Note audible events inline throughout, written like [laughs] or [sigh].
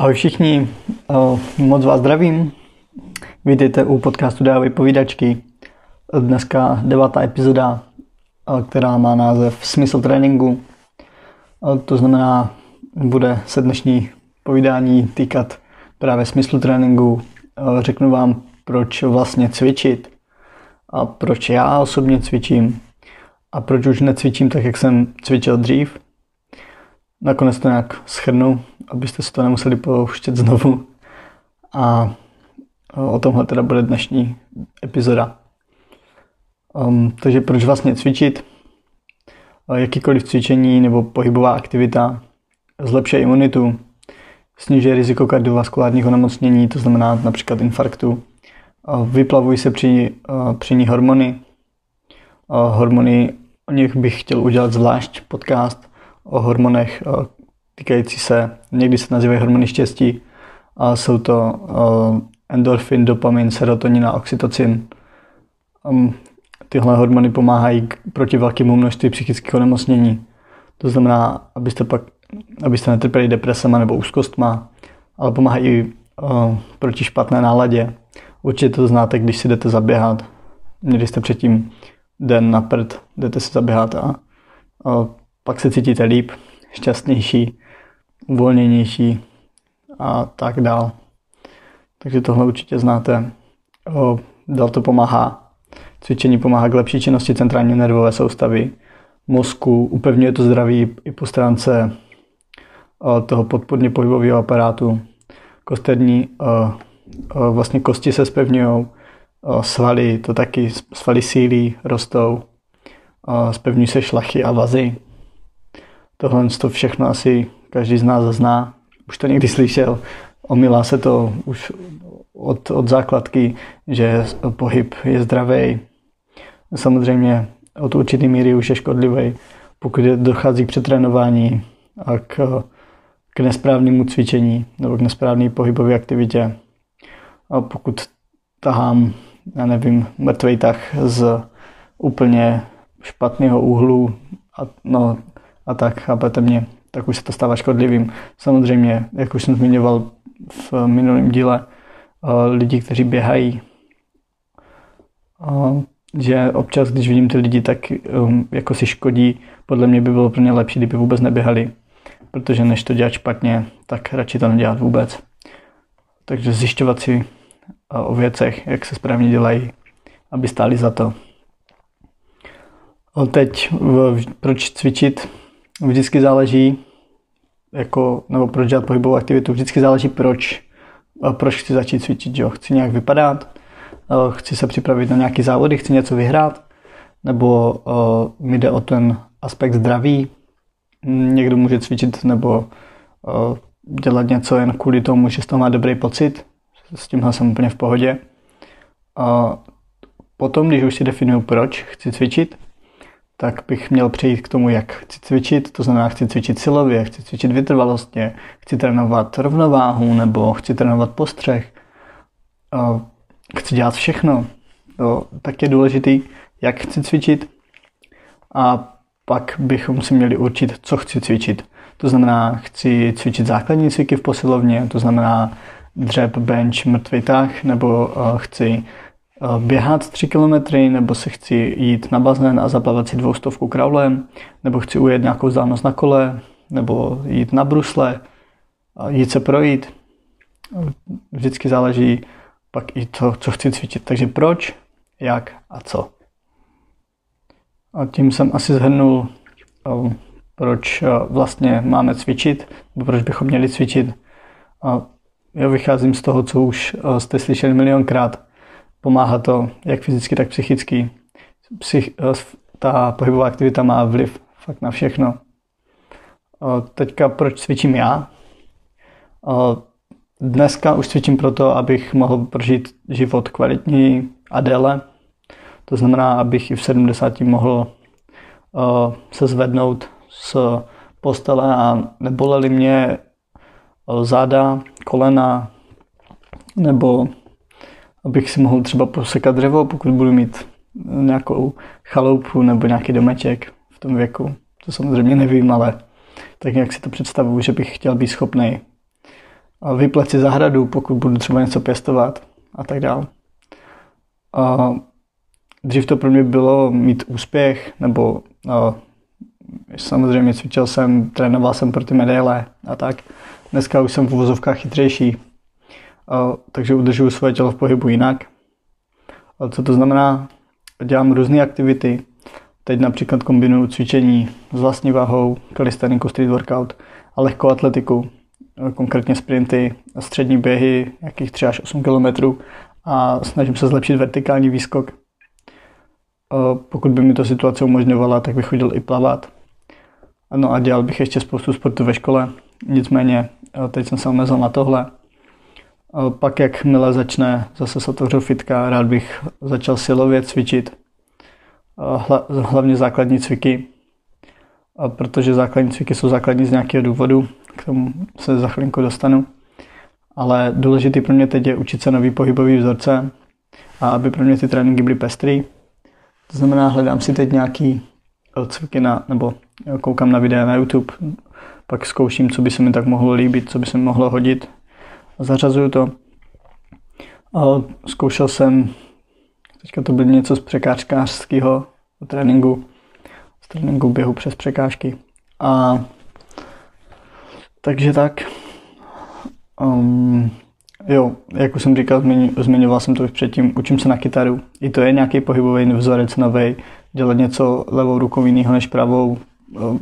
Ahoj všichni, moc vás zdravím. Vítejte u podcastu Dávy povídačky. Dneska devátá epizoda, která má název Smysl tréninku. To znamená, bude se dnešní povídání týkat právě smyslu tréninku. Řeknu vám, proč vlastně cvičit a proč já osobně cvičím a proč už necvičím tak, jak jsem cvičil dřív. Nakonec to nějak schrnu, abyste si to nemuseli pouštět znovu. A o tomhle teda bude dnešní epizoda. Um, takže proč vlastně cvičit? Jakýkoliv cvičení nebo pohybová aktivita zlepšuje imunitu, snižuje riziko kardiovaskulárních onemocnění, to znamená například infarktu, vyplavují se při, při ní hormony. Hormony, o nich bych chtěl udělat zvlášť podcast o hormonech týkající se, někdy se nazývají hormony štěstí, a jsou to endorfin, dopamin, serotonin a oxytocin. Tyhle hormony pomáhají proti velkému množství psychických onemocnění. To znamená, abyste pak abyste netrpěli depresema nebo úzkostma, ale pomáhají i proti špatné náladě. Určitě to znáte, když si jdete zaběhat. Měli jste předtím den na prd, jdete si zaběhat a, a pak se cítíte líp, šťastnější, uvolněnější a tak dál. Takže tohle určitě znáte. O, dál to pomáhá. Cvičení pomáhá k lepší činnosti centrální nervové soustavy, mozku, upevňuje to zdraví i po stránce o, toho podporně pohybového aparátu. Kosterní o, o, vlastně kosti se spevňují, svaly to taky, svaly sílí, rostou, spevňují se šlachy a vazy. Tohle to všechno asi každý z nás zná, už to někdy slyšel, omylá se to už od, od základky, že pohyb je zdravý. Samozřejmě od určitý míry už je škodlivý, pokud dochází k přetrénování a k, k nesprávnému cvičení nebo k nesprávné pohybové aktivitě. A pokud tahám, já nevím, mrtvej tah z úplně špatného úhlu a, no, a tak, chápete mě, tak už se to stává škodlivým. Samozřejmě, jak už jsem zmiňoval v minulém díle, eh, lidi, kteří běhají, eh, že občas, když vidím ty lidi, tak um, jako si škodí, podle mě by bylo pro ně lepší, kdyby vůbec neběhali, protože než to dělat špatně, tak radši to nedělat vůbec. Takže zjišťovat si eh, o věcech, jak se správně dělají, aby stáli za to. A teď, proč cvičit? Vždycky záleží, jako, nebo proč dělat pohybovou aktivitu, vždycky záleží proč, proč chci začít cvičit, jo. Chci nějak vypadat, chci se připravit na nějaký závody, chci něco vyhrát, nebo mi jde o ten aspekt zdraví. Někdo může cvičit nebo dělat něco jen kvůli tomu, že z toho má dobrý pocit. S tímhle jsem úplně v pohodě. Uh, potom, když už si definuju, proč chci cvičit, tak bych měl přejít k tomu, jak chci cvičit. To znamená, chci cvičit silově, chci cvičit vytrvalostně, chci trénovat rovnováhu nebo chci trénovat postřeh. Chci dělat všechno. Jo, tak je důležitý, jak chci cvičit a pak bychom si měli určit, co chci cvičit. To znamená, chci cvičit základní cviky v posilovně, to znamená dřep, bench, mrtvý tah, nebo chci Eh, běhat 3 kilometry, nebo se chci jít na bazén a zaplavat si dvoustovku kraulem, nebo chci ujet nějakou vzdálenost na kole, nebo jít na brusle, jít se projít. Vždycky záleží pak i to, co chci cvičit. Takže proč, jak a co. A tím jsem asi zhrnul, eh, proč eh, vlastně máme cvičit, nebo proč bychom měli cvičit. Já vycházím z toho, co už jste slyšeli milionkrát Pomáhá to jak fyzicky, tak psychicky. Psych, ta pohybová aktivita má vliv fakt na všechno. Teďka proč cvičím já? Dneska už cvičím proto, abych mohl prožít život kvalitní a déle. To znamená, abych i v 70 mohl se zvednout z postele a nebolely mě záda, kolena nebo abych si mohl třeba posekat dřevo, pokud budu mít nějakou chaloupu nebo nějaký domeček v tom věku. To samozřejmě nevím, ale tak nějak si to představuju, že bych chtěl být schopný vyplet si zahradu, pokud budu třeba něco pěstovat a tak dále. Dřív to pro mě bylo mít úspěch, nebo samozřejmě cvičil jsem, trénoval jsem pro ty medaile a tak. Dneska už jsem v uvozovkách chytřejší, takže udržuju svoje tělo v pohybu jinak. Co to znamená? Dělám různé aktivity. Teď například kombinuju cvičení s vlastní váhou, kalisteniku, street workout a lehkou atletiku, konkrétně sprinty, střední běhy, jakých 3 až 8 km a snažím se zlepšit vertikální výskok. Pokud by mi to situace umožňovala, tak bych chodil i plavat. No a dělal bych ještě spoustu sportu ve škole, nicméně teď jsem se omezil na tohle. Pak jakmile začne zase se otevřou fitka, rád bych začal silově cvičit, hlavně základní cviky, protože základní cviky jsou základní z nějakého důvodu, k tomu se za chvilinku dostanu. Ale důležitý pro mě teď je učit se nový pohybový vzorce a aby pro mě ty tréninky byly pestrý. To znamená, hledám si teď nějaký cviky na, nebo koukám na videa na YouTube, pak zkouším, co by se mi tak mohlo líbit, co by se mi mohlo hodit. Zařazuju to. A zkoušel jsem, teďka to bylo něco z překážkářského tréninku, z tréninku běhu přes překážky. A takže tak. Um, jo, jak už jsem říkal, zmiňoval jsem to už předtím, učím se na kytaru. I to je nějaký pohybový vzorec nový, dělat něco levou rukou jiného než pravou.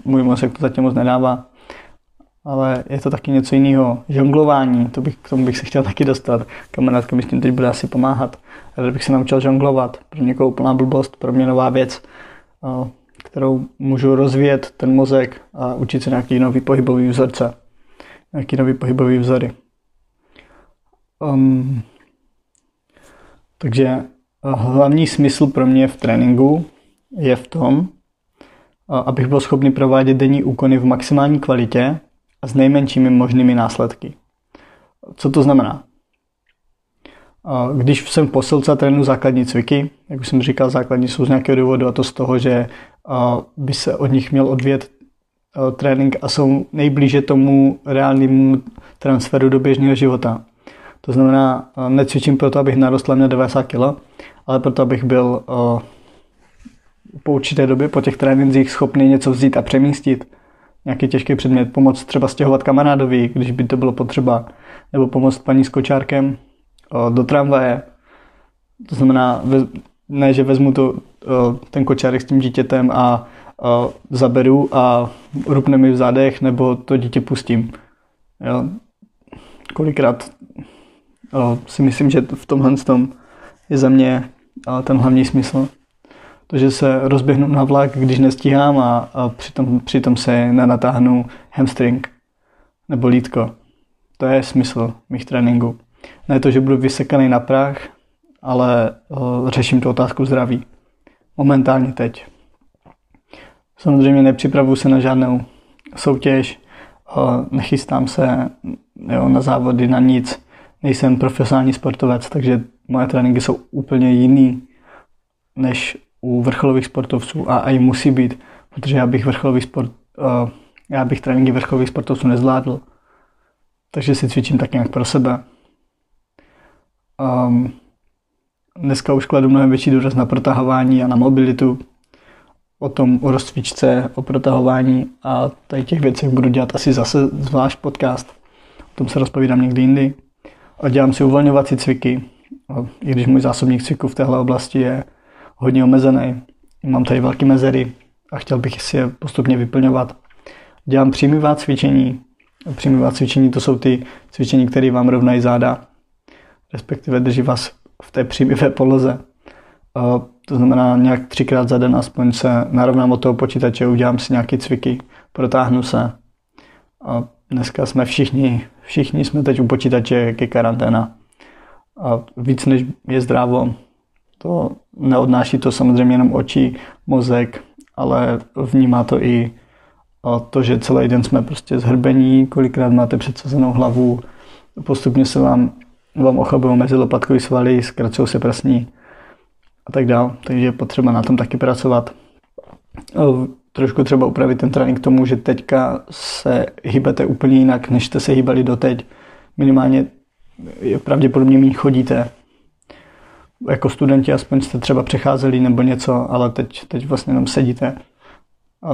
Můj mozek to zatím moc nedává. Ale je to taky něco jiného. Žonglování, to bych, k tomu bych se chtěl taky dostat. Kamarádka mi s tím teď bude asi pomáhat. Rád bych se naučil žonglovat. Pro někoho úplná blbost, pro mě nová věc, kterou můžu rozvíjet ten mozek a učit se nějaký nový pohybový vzorce nějaký nový pohybový vzory. Um, takže hlavní smysl pro mě v tréninku je v tom, abych byl schopný provádět denní úkony v maximální kvalitě a s nejmenšími možnými následky. Co to znamená? Když jsem v posilce trénu základní cviky, jak už jsem říkal, základní jsou z nějakého důvodu a to z toho, že by se od nich měl odvět trénink a jsou nejblíže tomu reálnému transferu do běžného života. To znamená, necvičím proto, abych narostl na 90 kg, ale proto, abych byl po určité době, po těch trénincích schopný něco vzít a přemístit. Nějaký těžký předmět, pomoct třeba stěhovat kamarádovi, když by to bylo potřeba, nebo pomoct paní s kočárkem do tramvaje. To znamená, ne, že vezmu to, ten kočárek s tím dítětem a zaberu a rupne mi v zádech, nebo to dítě pustím. Jo. Kolikrát o, si myslím, že v tomhle tom je za mě ten hlavní smysl. To, že se rozběhnu na vlak, když nestíhám a, a přitom, přitom se nenatáhnu hamstring nebo lítko. To je smysl mých tréninků. Ne to, že budu vysekaný na prach, ale o, řeším tu otázku zdraví. Momentálně teď. Samozřejmě nepřipravuju se na žádnou soutěž, nechystám se jo, na závody, na nic. Nejsem profesionální sportovec, takže moje tréninky jsou úplně jiný než u vrcholových sportovců a i musí být, protože já bych vrcholový sport, já bych tréninky vrcholových sportovců nezvládl. Takže si cvičím tak nějak pro sebe. Um, dneska už kladu mnohem větší důraz na protahování a na mobilitu, o tom, o rozcvičce, o protahování a tady těch věcech budu dělat asi zase zvlášť podcast. O tom se rozpovídám někdy jindy. A dělám si uvolňovací cviky, i když můj zásobník cviků v téhle oblasti je hodně omezený. Mám tady velké mezery a chtěl bych si je postupně vyplňovat. Dělám přímivá cvičení. Přímivá cvičení to jsou ty cvičení, které vám rovnají záda, respektive drží vás v té přímivé poloze. To znamená, nějak třikrát za den aspoň se narovnám od toho počítače, udělám si nějaké cviky, protáhnu se. A dneska jsme všichni, všichni jsme teď u počítače, ke karanténa. A víc než je zdravo, to neodnáší to samozřejmě jenom oči, mozek, ale vnímá to i to, že celý den jsme prostě zhrbení, kolikrát máte předsazenou hlavu, postupně se vám, vám ochabují mezi lopatkový svaly, zkracují se prsní a tak dál. Takže je potřeba na tom taky pracovat. Trošku třeba upravit ten trénink k tomu, že teďka se hýbete úplně jinak, než jste se hýbali doteď. minimálně pravděpodobně méně chodíte. Jako studenti aspoň jste třeba přecházeli nebo něco, ale teď, teď vlastně jenom sedíte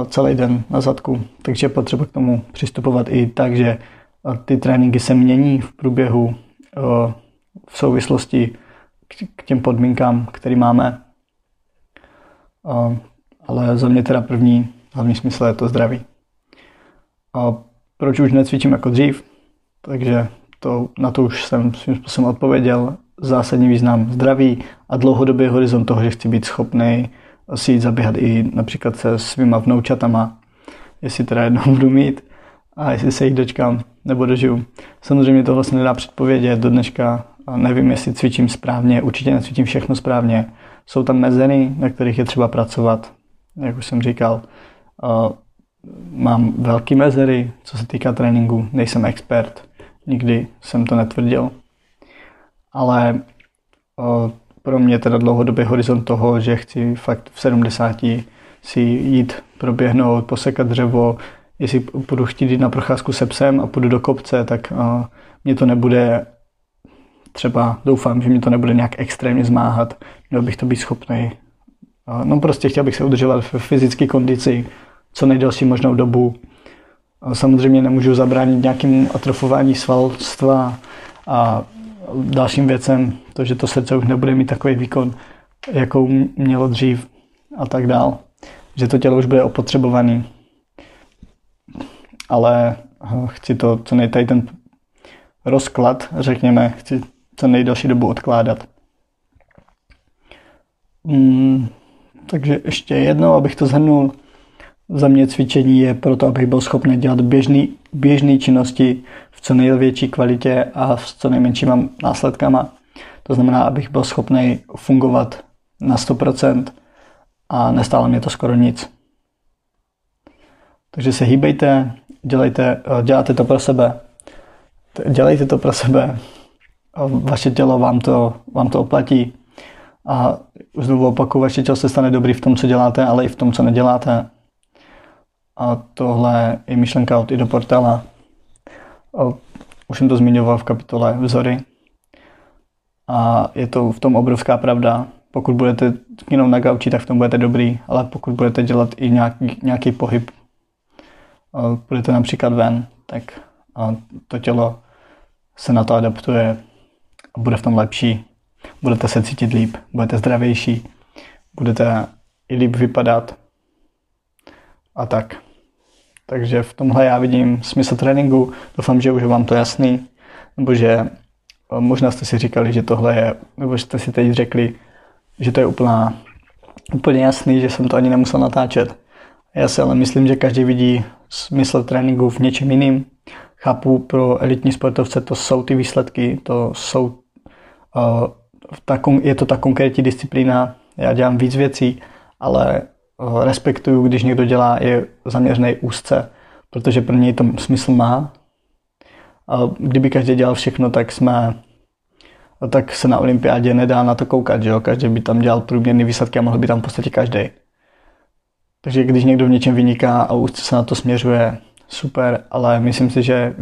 celý den na zadku. Takže potřeba k tomu přistupovat i tak, že ty tréninky se mění v průběhu v souvislosti k těm podmínkám, které máme. Ale za mě teda první hlavní smysl je to zdraví. A proč už necvičím jako dřív? Takže to, na to už jsem svým způsobem odpověděl. Zásadní význam zdraví a dlouhodobý horizont toho, že chci být schopný si jít zaběhat i například se svýma vnoučatama, jestli teda jednou [laughs] budu mít a jestli se jich dočkám nebo dožiju. Samozřejmě to vlastně nedá předpovědět do dneška. Nevím, jestli cvičím správně, určitě necvičím všechno správně. Jsou tam mezery, na kterých je třeba pracovat, jak už jsem říkal. Mám velké mezery, co se týká tréninku, nejsem expert, nikdy jsem to netvrdil. Ale pro mě teda dlouhodobý horizont toho, že chci fakt v 70 si jít proběhnout, posekat dřevo, jestli budu chtít jít na procházku se psem a půjdu do kopce, tak uh, mě to nebude třeba, doufám, že mě to nebude nějak extrémně zmáhat, měl bych to být schopný. Uh, no prostě chtěl bych se udržovat v fyzické kondici co nejdelší možnou dobu. Uh, samozřejmě nemůžu zabránit nějakým atrofování svalstva a dalším věcem, to, že to srdce už nebude mít takový výkon, jakou mělo dřív a tak dál. Že to tělo už bude opotřebovaný. Ale hm, chci to, co nej, tady ten rozklad, řekněme, chci co nejdelší dobu odkládat. Hmm, takže ještě jednou, abych to zhrnul. Za mě cvičení je proto, abych byl schopný dělat běžný, běžné činnosti co největší kvalitě a s co nejmenšíma následkama. To znamená, abych byl schopný fungovat na 100% a nestálo mě to skoro nic. Takže se hýbejte, dělejte, děláte to pro sebe. Dělejte to pro sebe. Vaše tělo vám to, vám to oplatí. A znovu opakuju, vaše tělo se stane dobrý v tom, co děláte, ale i v tom, co neděláte. A tohle je myšlenka od Ido Portela. Už jsem to zmiňoval v kapitole Vzory. A je to v tom obrovská pravda. Pokud budete jenom na gauči, tak v tom budete dobrý, ale pokud budete dělat i nějaký, nějaký pohyb, budete například ven, tak to tělo se na to adaptuje a bude v tom lepší. Budete se cítit líp, budete zdravější, budete i líp vypadat a tak. Takže v tomhle já vidím smysl tréninku. Doufám, že už vám to jasný, nebo že eh, možná jste si říkali, že tohle je, nebo jste si teď řekli, že to je úplná, úplně jasný, že jsem to ani nemusel natáčet. Já si ale myslím, že každý vidí smysl tréninku v něčem jiným. Chápu, pro elitní sportovce to jsou ty výsledky, to jsou, ta, je to ta konkrétní disciplína, já dělám víc věcí, ale respektuju, když někdo dělá, je zaměřený úzce, protože pro něj to smysl má. A kdyby každý dělal všechno, tak jsme tak se na olympiádě nedá na to koukat, že jo? Každý by tam dělal průměrný výsledky a mohl by tam v podstatě každý. Takže když někdo v něčem vyniká a úzce se na to směřuje, super, ale myslím si, že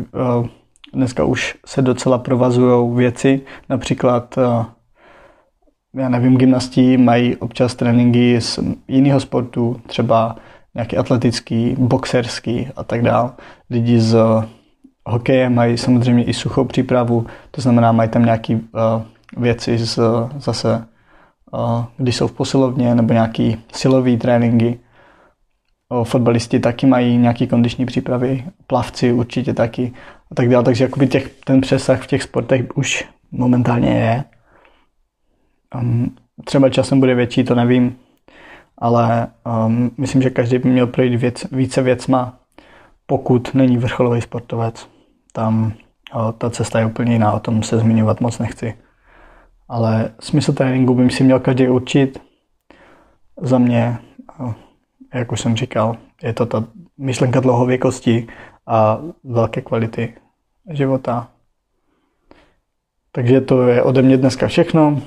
dneska už se docela provazují věci, například já nevím, gymnastí mají občas tréninky z jiného sportu, třeba nějaký atletický, boxerský a tak dále. Lidi z hokeje mají samozřejmě i suchou přípravu, to znamená, mají tam nějaké uh, věci z, zase, uh, když jsou v posilovně, nebo nějaký silový tréninky. O, fotbalisti taky mají nějaké kondiční přípravy, plavci určitě taky a tak dále. Takže jakoby těch, ten přesah v těch sportech už momentálně je. Um, třeba časem bude větší, to nevím, ale um, myslím, že každý by měl projít věc, více věcma, pokud není vrcholový sportovec. Tam uh, ta cesta je úplně jiná, o tom se zmiňovat moc nechci. Ale smysl tréninku by si měl každý určit. Za mě, uh, jak už jsem říkal, je to ta myšlenka dlouhověkosti a velké kvality života. Takže to je ode mě dneska všechno.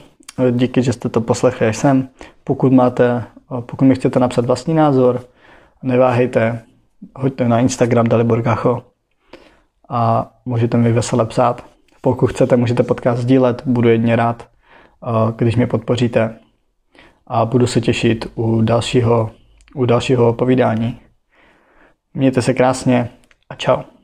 Díky, že jste to poslechli až sem. Pokud, máte, eh, pokud mi chcete napsat vlastní názor, neváhejte, hoďte na Instagram Dalibor Gacho a můžete mi vesele psát. Pokud chcete, můžete podcast sdílet, budu jedně rád, eh, když mě podpoříte. A budu se těšit u dalšího, u dalšího povídání. Mějte se krásně a čau.